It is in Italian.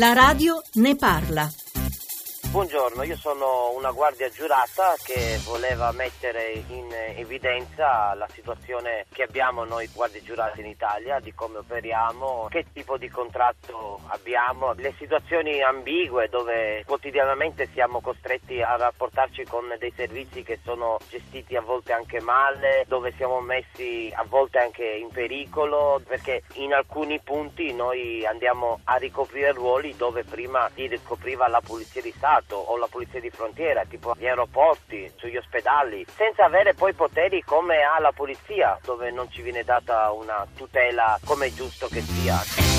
La radio ne parla. Buongiorno, io sono una guardia giurata che voleva mettere in evidenza la situazione che abbiamo noi guardie giurate in Italia, di come operiamo, che tipo di contratto abbiamo, le situazioni ambigue dove quotidianamente siamo costretti a rapportarci con dei servizi che sono gestiti a volte anche male, dove siamo messi a volte anche in pericolo, perché in alcuni punti noi andiamo a ricoprire ruoli dove prima si ricopriva la Polizia di Stato o la polizia di frontiera, tipo gli aeroporti, sugli ospedali, senza avere poi poteri come ha la polizia, dove non ci viene data una tutela come è giusto che sia.